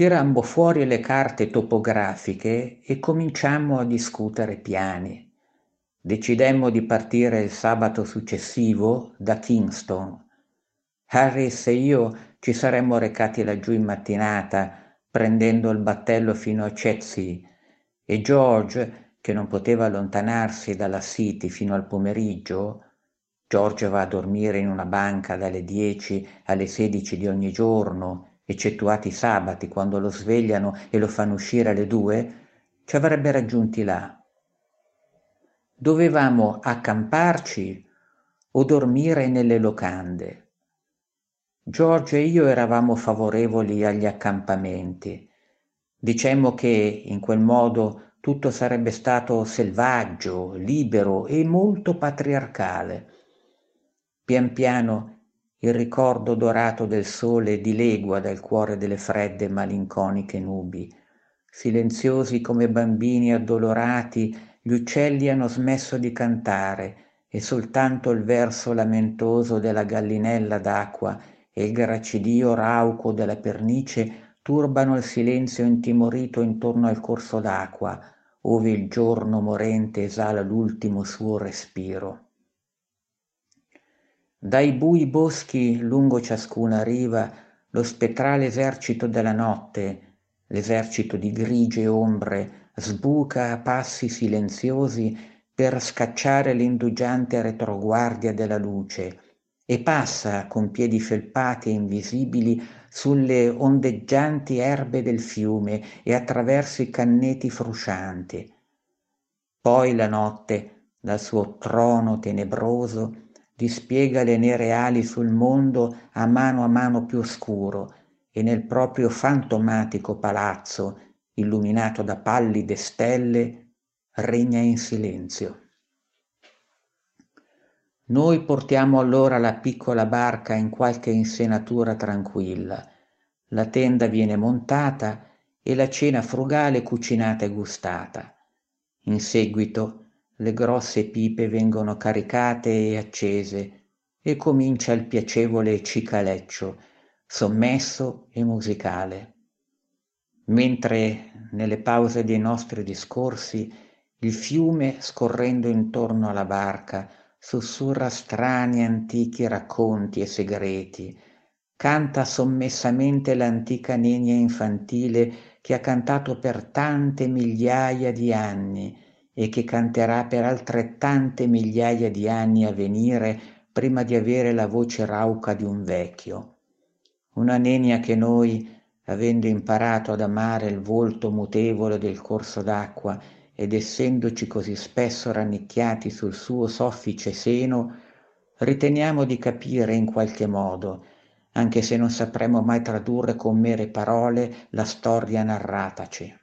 Tirammo fuori le carte topografiche e cominciammo a discutere piani. Decidemmo di partire il sabato successivo da Kingston. Harris e io ci saremmo recati laggiù in mattinata, prendendo il battello fino a Chetsey, e George, che non poteva allontanarsi dalla City fino al pomeriggio, George va a dormire in una banca dalle 10 alle 16 di ogni giorno, eccettuati i sabati, quando lo svegliano e lo fanno uscire alle due, ci avrebbe raggiunti là. Dovevamo accamparci o dormire nelle locande. George e io eravamo favorevoli agli accampamenti. Dicemmo che in quel modo tutto sarebbe stato selvaggio, libero e molto patriarcale. Pian piano il ricordo dorato del sole dilegua dal cuore delle fredde e malinconiche nubi. Silenziosi come bambini addolorati, gli uccelli hanno smesso di cantare e soltanto il verso lamentoso della gallinella d'acqua e il gracidio rauco della pernice turbano il silenzio intimorito intorno al corso d'acqua, ove il giorno morente esala l'ultimo suo respiro. Dai bui boschi lungo ciascuna riva lo spettrale esercito della notte, l'esercito di grigie ombre, sbuca a passi silenziosi per scacciare l'indugiante retroguardia della luce e passa con piedi felpati e invisibili sulle ondeggianti erbe del fiume e attraverso i canneti fruscianti. Poi la notte, dal suo trono tenebroso, dispiega le nere ali sul mondo a mano a mano più oscuro e nel proprio fantomatico palazzo, illuminato da pallide stelle, regna in silenzio. Noi portiamo allora la piccola barca in qualche insenatura tranquilla. La tenda viene montata e la cena frugale cucinata e gustata. In seguito le grosse pipe vengono caricate e accese e comincia il piacevole cicaleccio, sommesso e musicale. Mentre nelle pause dei nostri discorsi il fiume scorrendo intorno alla barca sussurra strani antichi racconti e segreti, canta sommessamente l'antica nenia infantile che ha cantato per tante migliaia di anni e che canterà per altrettante migliaia di anni a venire prima di avere la voce rauca di un vecchio. Una nenia che noi, avendo imparato ad amare il volto mutevole del corso d'acqua ed essendoci così spesso rannicchiati sul suo soffice seno, riteniamo di capire in qualche modo, anche se non sapremo mai tradurre con mere parole la storia narrataci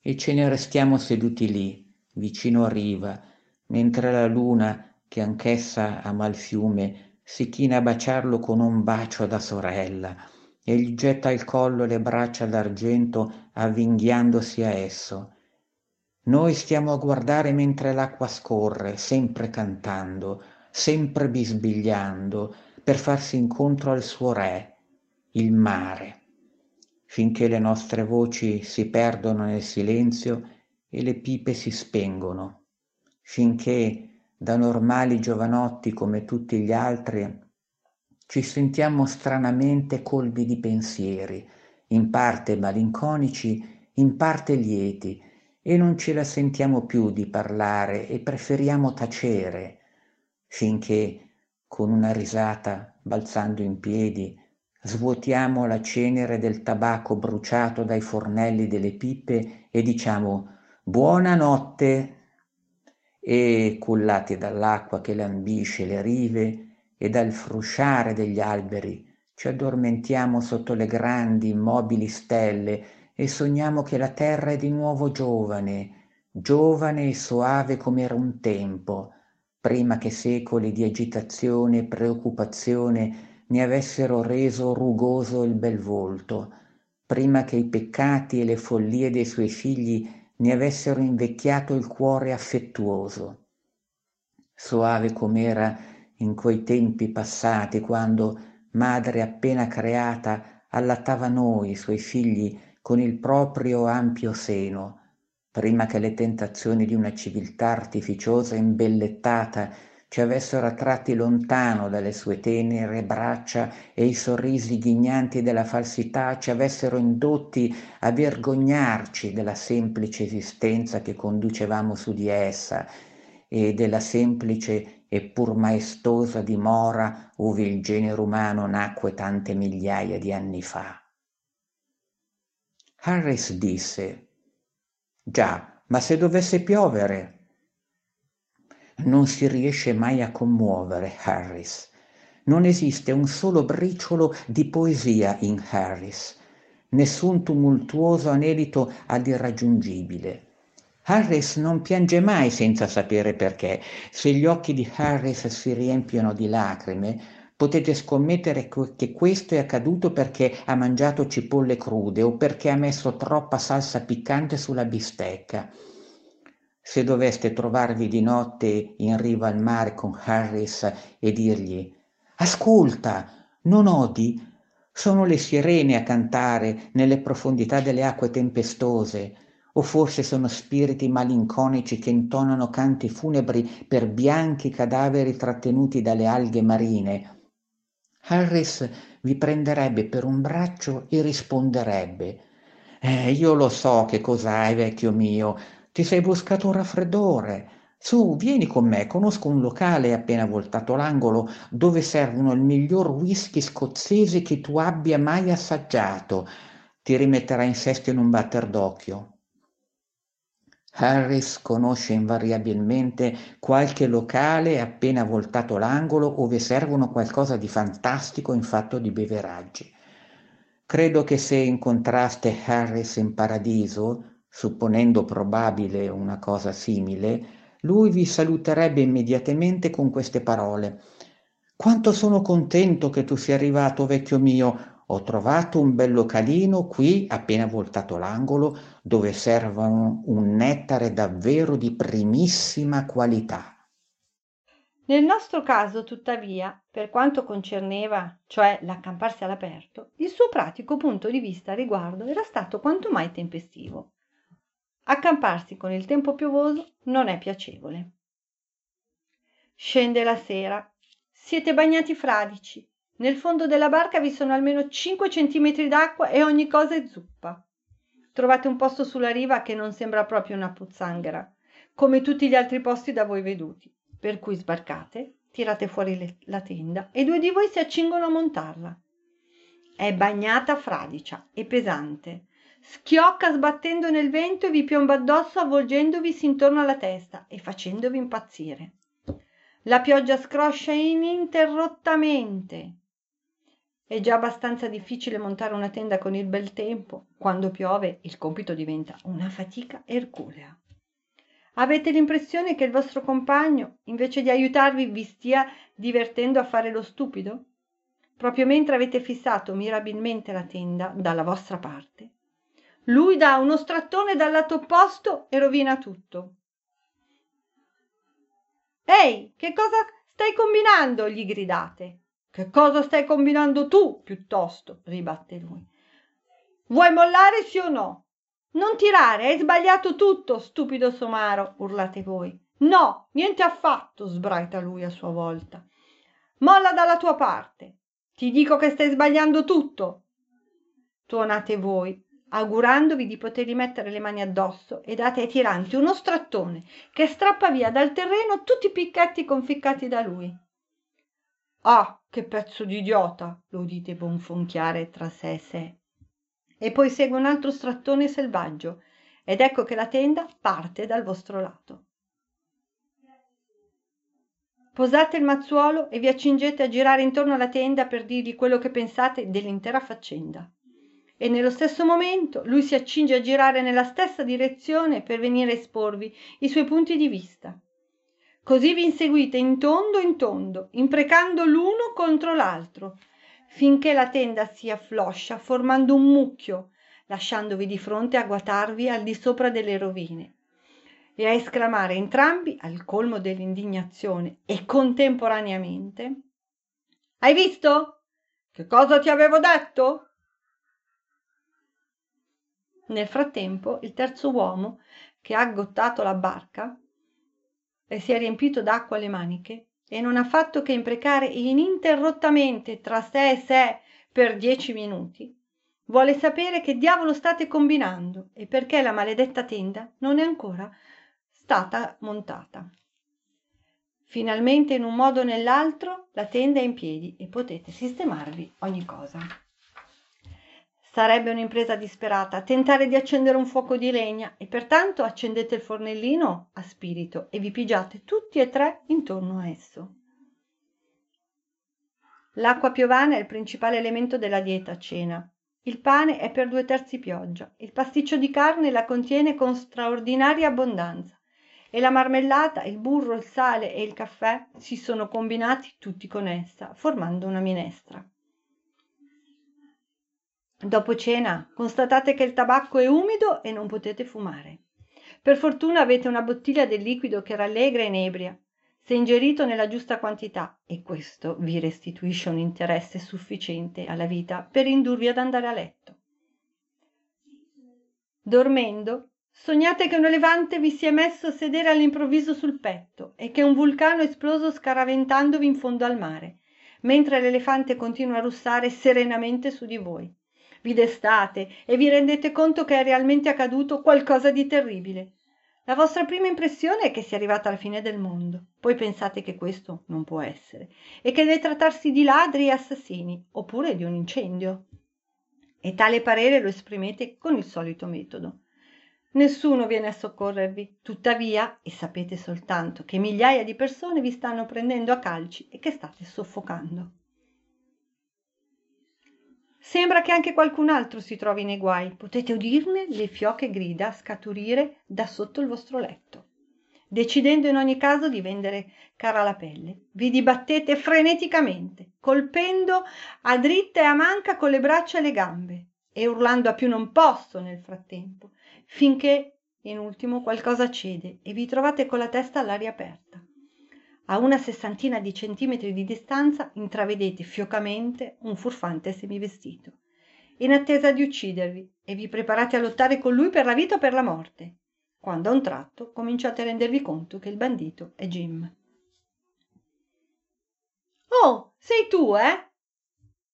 e ce ne restiamo seduti lì, vicino a riva, mentre la luna, che anch'essa ama il fiume, si china a baciarlo con un bacio da sorella e gli getta al collo le braccia d'argento avvinghiandosi a esso. Noi stiamo a guardare mentre l'acqua scorre, sempre cantando, sempre bisbigliando, per farsi incontro al suo re, il mare finché le nostre voci si perdono nel silenzio e le pipe si spengono, finché da normali giovanotti come tutti gli altri ci sentiamo stranamente colbi di pensieri, in parte malinconici, in parte lieti, e non ce la sentiamo più di parlare e preferiamo tacere, finché, con una risata, balzando in piedi, svuotiamo la cenere del tabacco bruciato dai fornelli delle pippe e diciamo buonanotte e cullati dall'acqua che lambisce le rive e dal frusciare degli alberi ci addormentiamo sotto le grandi, immobili stelle e sogniamo che la terra è di nuovo giovane, giovane e soave come era un tempo, prima che secoli di agitazione e preoccupazione ne avessero reso rugoso il bel volto, prima che i peccati e le follie dei suoi figli ne avessero invecchiato il cuore affettuoso. Soave com'era in quei tempi passati, quando, madre appena creata, allattava noi, suoi figli, con il proprio ampio seno, prima che le tentazioni di una civiltà artificiosa imbellettata ci avessero attratti lontano dalle sue tenere braccia e i sorrisi ghignanti della falsità ci avessero indotti a vergognarci della semplice esistenza che conducevamo su di essa e della semplice e pur maestosa dimora ove il genere umano nacque tante migliaia di anni fa. Harris disse, Già, ma se dovesse piovere? Non si riesce mai a commuovere Harris. Non esiste un solo briciolo di poesia in Harris, nessun tumultuoso anelito all'irraggiungibile. Harris non piange mai senza sapere perché. Se gli occhi di Harris si riempiono di lacrime, potete scommettere che questo è accaduto perché ha mangiato cipolle crude o perché ha messo troppa salsa piccante sulla bistecca. Se doveste trovarvi di notte in riva al mare con Harris e dirgli Ascolta, non odi? Sono le sirene a cantare nelle profondità delle acque tempestose, o forse sono spiriti malinconici che intonano canti funebri per bianchi cadaveri trattenuti dalle alghe marine, Harris vi prenderebbe per un braccio e risponderebbe Eh, io lo so che cos'hai, vecchio mio, ti sei buscato un raffreddore. Su, vieni con me, conosco un locale appena voltato l'angolo dove servono il miglior whisky scozzese che tu abbia mai assaggiato. Ti rimetterà in sesto in un batter d'occhio. Harris conosce invariabilmente qualche locale appena voltato l'angolo ove servono qualcosa di fantastico in fatto di beveraggi. Credo che se incontraste Harris in paradiso, supponendo probabile una cosa simile, lui vi saluterebbe immediatamente con queste parole. Quanto sono contento che tu sia arrivato, vecchio mio, ho trovato un bel localino qui, appena voltato l'angolo, dove servono un nettare davvero di primissima qualità. Nel nostro caso, tuttavia, per quanto concerneva, cioè l'accamparsi all'aperto, il suo pratico punto di vista riguardo era stato quanto mai tempestivo. Accamparsi con il tempo piovoso non è piacevole. Scende la sera, siete bagnati fradici, nel fondo della barca vi sono almeno 5 centimetri d'acqua e ogni cosa è zuppa. Trovate un posto sulla riva che non sembra proprio una pozzanghera, come tutti gli altri posti da voi veduti, per cui sbarcate, tirate fuori le, la tenda e due di voi si accingono a montarla. È bagnata fradicia e pesante. Schiocca sbattendo nel vento e vi piomba addosso avvolgendovi intorno alla testa e facendovi impazzire. La pioggia scroscia ininterrottamente è già abbastanza difficile montare una tenda con il bel tempo. Quando piove il compito diventa una fatica erculea. Avete l'impressione che il vostro compagno, invece di aiutarvi, vi stia divertendo a fare lo stupido? Proprio mentre avete fissato mirabilmente la tenda dalla vostra parte. Lui dà uno strattone dal lato opposto e rovina tutto. Ehi, che cosa stai combinando? gli gridate. Che cosa stai combinando tu, piuttosto? ribatte lui. Vuoi mollare sì o no? Non tirare, hai sbagliato tutto, stupido somaro, urlate voi. No, niente affatto, sbraita lui a sua volta. Molla dalla tua parte. Ti dico che stai sbagliando tutto. Tuonate voi, augurandovi di poter rimettere le mani addosso e date ai tiranti uno strattone che strappa via dal terreno tutti i picchetti conficcati da lui. Ah, che pezzo di idiota! lo udite bonfonchiare tra sé e sé. E poi segue un altro strattone selvaggio, ed ecco che la tenda parte dal vostro lato. Posate il mazzuolo e vi accingete a girare intorno alla tenda per dirgli quello che pensate dell'intera faccenda. E nello stesso momento lui si accinge a girare nella stessa direzione per venire a esporvi i suoi punti di vista. Così vi inseguite in tondo in tondo, imprecando l'uno contro l'altro, finché la tenda si affloscia formando un mucchio, lasciandovi di fronte a guatarvi al di sopra delle rovine e a esclamare entrambi al colmo dell'indignazione e contemporaneamente Hai visto? Che cosa ti avevo detto? Nel frattempo il terzo uomo, che ha aggottato la barca e si è riempito d'acqua le maniche e non ha fatto che imprecare ininterrottamente tra sé e sé per dieci minuti, vuole sapere che diavolo state combinando e perché la maledetta tenda non è ancora stata montata. Finalmente in un modo o nell'altro la tenda è in piedi e potete sistemarvi ogni cosa. Sarebbe un'impresa disperata tentare di accendere un fuoco di legna e pertanto accendete il fornellino a spirito e vi pigiate tutti e tre intorno a esso. L'acqua piovana è il principale elemento della dieta a cena. Il pane è per due terzi pioggia, il pasticcio di carne la contiene con straordinaria abbondanza e la marmellata, il burro, il sale e il caffè si sono combinati tutti con essa, formando una minestra. Dopo cena constatate che il tabacco è umido e non potete fumare. Per fortuna avete una bottiglia del liquido che rallegra e inebria, se ingerito nella giusta quantità, e questo vi restituisce un interesse sufficiente alla vita per indurvi ad andare a letto. Dormendo, Sognate che un elefante vi si è messo a sedere all'improvviso sul petto e che un vulcano è esploso scaraventandovi in fondo al mare, mentre l'elefante continua a russare serenamente su di voi. Vi destate e vi rendete conto che è realmente accaduto qualcosa di terribile. La vostra prima impressione è che sia arrivata alla fine del mondo, poi pensate che questo non può essere e che deve trattarsi di ladri e assassini oppure di un incendio. E tale parere lo esprimete con il solito metodo. Nessuno viene a soccorrervi, tuttavia, e sapete soltanto che migliaia di persone vi stanno prendendo a calci e che state soffocando. Sembra che anche qualcun altro si trovi nei guai. Potete udirne le fioche grida scaturire da sotto il vostro letto. Decidendo in ogni caso di vendere cara la pelle, vi dibattete freneticamente, colpendo a dritta e a manca con le braccia e le gambe e urlando a più non posso nel frattempo, finché in ultimo qualcosa cede e vi trovate con la testa all'aria aperta. A una sessantina di centimetri di distanza intravedete fiocamente un furfante semivestito, in attesa di uccidervi e vi preparate a lottare con lui per la vita o per la morte, quando a un tratto cominciate a rendervi conto che il bandito è Jim. Oh, sei tu, eh?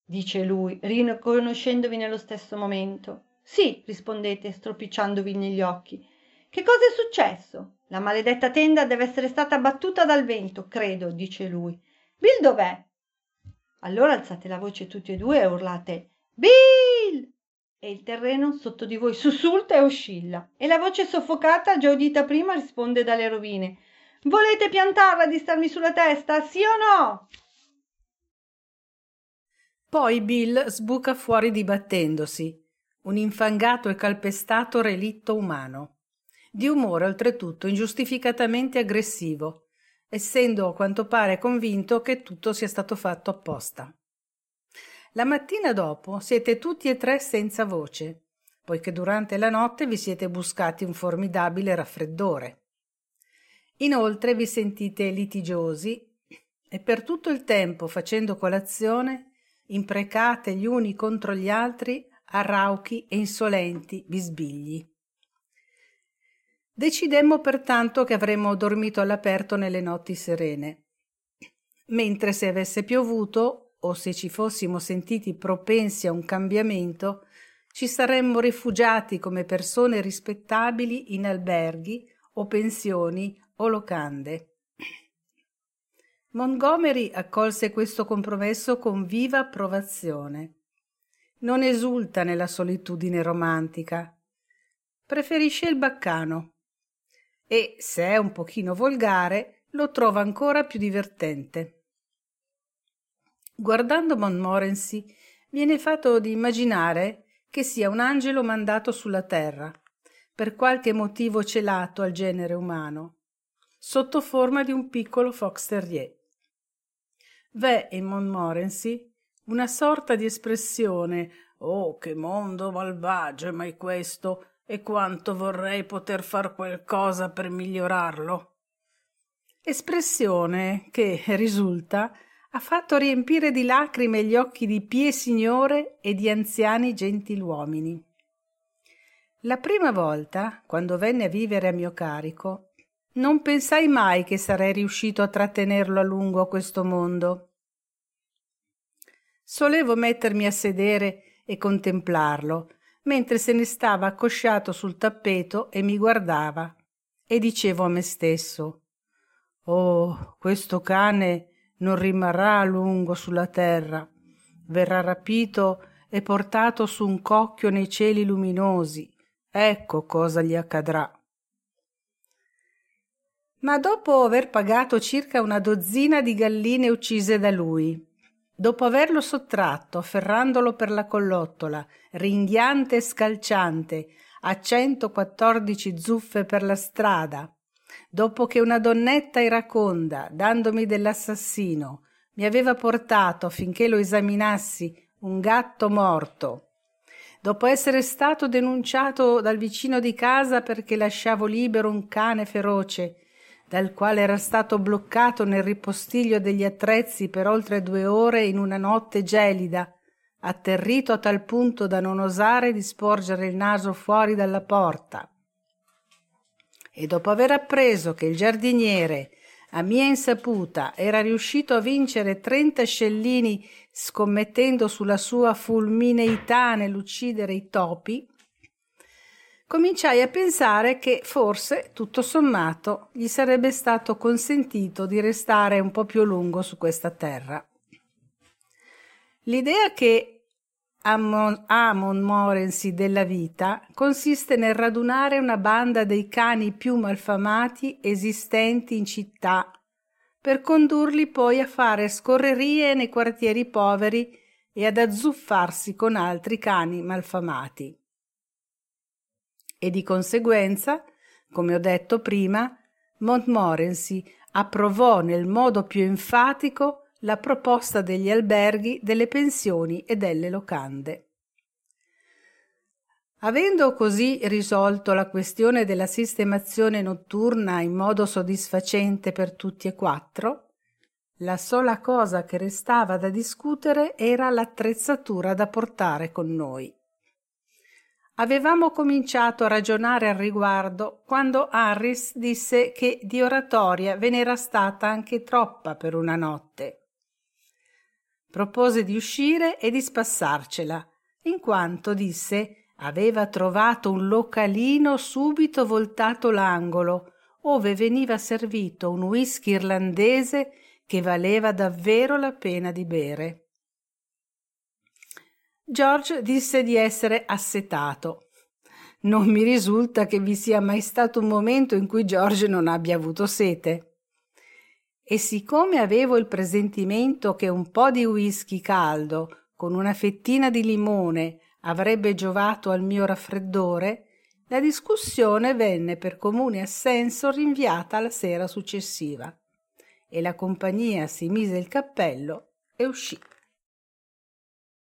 dice lui, riconoscendovi nello stesso momento. Sì, rispondete, stropicciandovi negli occhi. Che cosa è successo? La maledetta tenda deve essere stata battuta dal vento, credo, dice lui. Bill dov'è? Allora alzate la voce tutti e due e urlate Bill! E il terreno sotto di voi sussulta e oscilla. E la voce soffocata, già udita prima, risponde dalle rovine. Volete piantarla di starmi sulla testa, sì o no? Poi Bill sbuca fuori dibattendosi un infangato e calpestato relitto umano, di umore oltretutto ingiustificatamente aggressivo, essendo a quanto pare convinto che tutto sia stato fatto apposta. La mattina dopo siete tutti e tre senza voce, poiché durante la notte vi siete buscati un formidabile raffreddore. Inoltre vi sentite litigiosi e per tutto il tempo facendo colazione imprecate gli uni contro gli altri arrauchi e insolenti bisbigli. Decidemmo pertanto che avremmo dormito all'aperto nelle notti serene, mentre se avesse piovuto o se ci fossimo sentiti propensi a un cambiamento, ci saremmo rifugiati come persone rispettabili in alberghi o pensioni o locande. Montgomery accolse questo compromesso con viva approvazione non esulta nella solitudine romantica. Preferisce il baccano e, se è un pochino volgare, lo trova ancora più divertente. Guardando Montmorency viene fatto di immaginare che sia un angelo mandato sulla terra, per qualche motivo celato al genere umano, sotto forma di un piccolo fox terrier. V'è in Montmorency una sorta di espressione Oh, che mondo malvagio è mai questo, e quanto vorrei poter far qualcosa per migliorarlo. Espressione che risulta ha fatto riempire di lacrime gli occhi di pie signore e di anziani gentiluomini. La prima volta, quando venne a vivere a mio carico, non pensai mai che sarei riuscito a trattenerlo a lungo a questo mondo. Solevo mettermi a sedere e contemplarlo, mentre se ne stava accosciato sul tappeto e mi guardava, e dicevo a me stesso Oh, questo cane non rimarrà a lungo sulla terra, verrà rapito e portato su un cocchio nei cieli luminosi. Ecco cosa gli accadrà. Ma dopo aver pagato circa una dozzina di galline uccise da lui, dopo averlo sottratto, afferrandolo per la collottola, ringhiante e scalciante, a centoquattordici zuffe per la strada, dopo che una donnetta iraconda, dandomi dell'assassino, mi aveva portato affinché lo esaminassi un gatto morto, dopo essere stato denunciato dal vicino di casa perché lasciavo libero un cane feroce, dal quale era stato bloccato nel ripostiglio degli attrezzi per oltre due ore in una notte gelida, atterrito a tal punto da non osare di sporgere il naso fuori dalla porta. E dopo aver appreso che il giardiniere, a mia insaputa, era riuscito a vincere trenta scellini scommettendo sulla sua fulmineità nell'uccidere i topi, cominciai a pensare che forse, tutto sommato, gli sarebbe stato consentito di restare un po' più a lungo su questa terra. L'idea che a Montmorency della vita consiste nel radunare una banda dei cani più malfamati esistenti in città per condurli poi a fare scorrerie nei quartieri poveri e ad azzuffarsi con altri cani malfamati. E di conseguenza, come ho detto prima, Montmorency approvò nel modo più enfatico la proposta degli alberghi, delle pensioni e delle locande. Avendo così risolto la questione della sistemazione notturna in modo soddisfacente per tutti e quattro, la sola cosa che restava da discutere era l'attrezzatura da portare con noi. Avevamo cominciato a ragionare al riguardo quando Harris disse che di oratoria ve n'era stata anche troppa per una notte propose di uscire e di spassarcela, in quanto, disse, aveva trovato un localino subito voltato l'angolo, ove veniva servito un whisky irlandese che valeva davvero la pena di bere. George disse di essere assetato. Non mi risulta che vi sia mai stato un momento in cui George non abbia avuto sete e siccome avevo il presentimento che un po di whisky caldo con una fettina di limone avrebbe giovato al mio raffreddore, la discussione venne per comune assenso rinviata alla sera successiva e la compagnia si mise il cappello e uscì.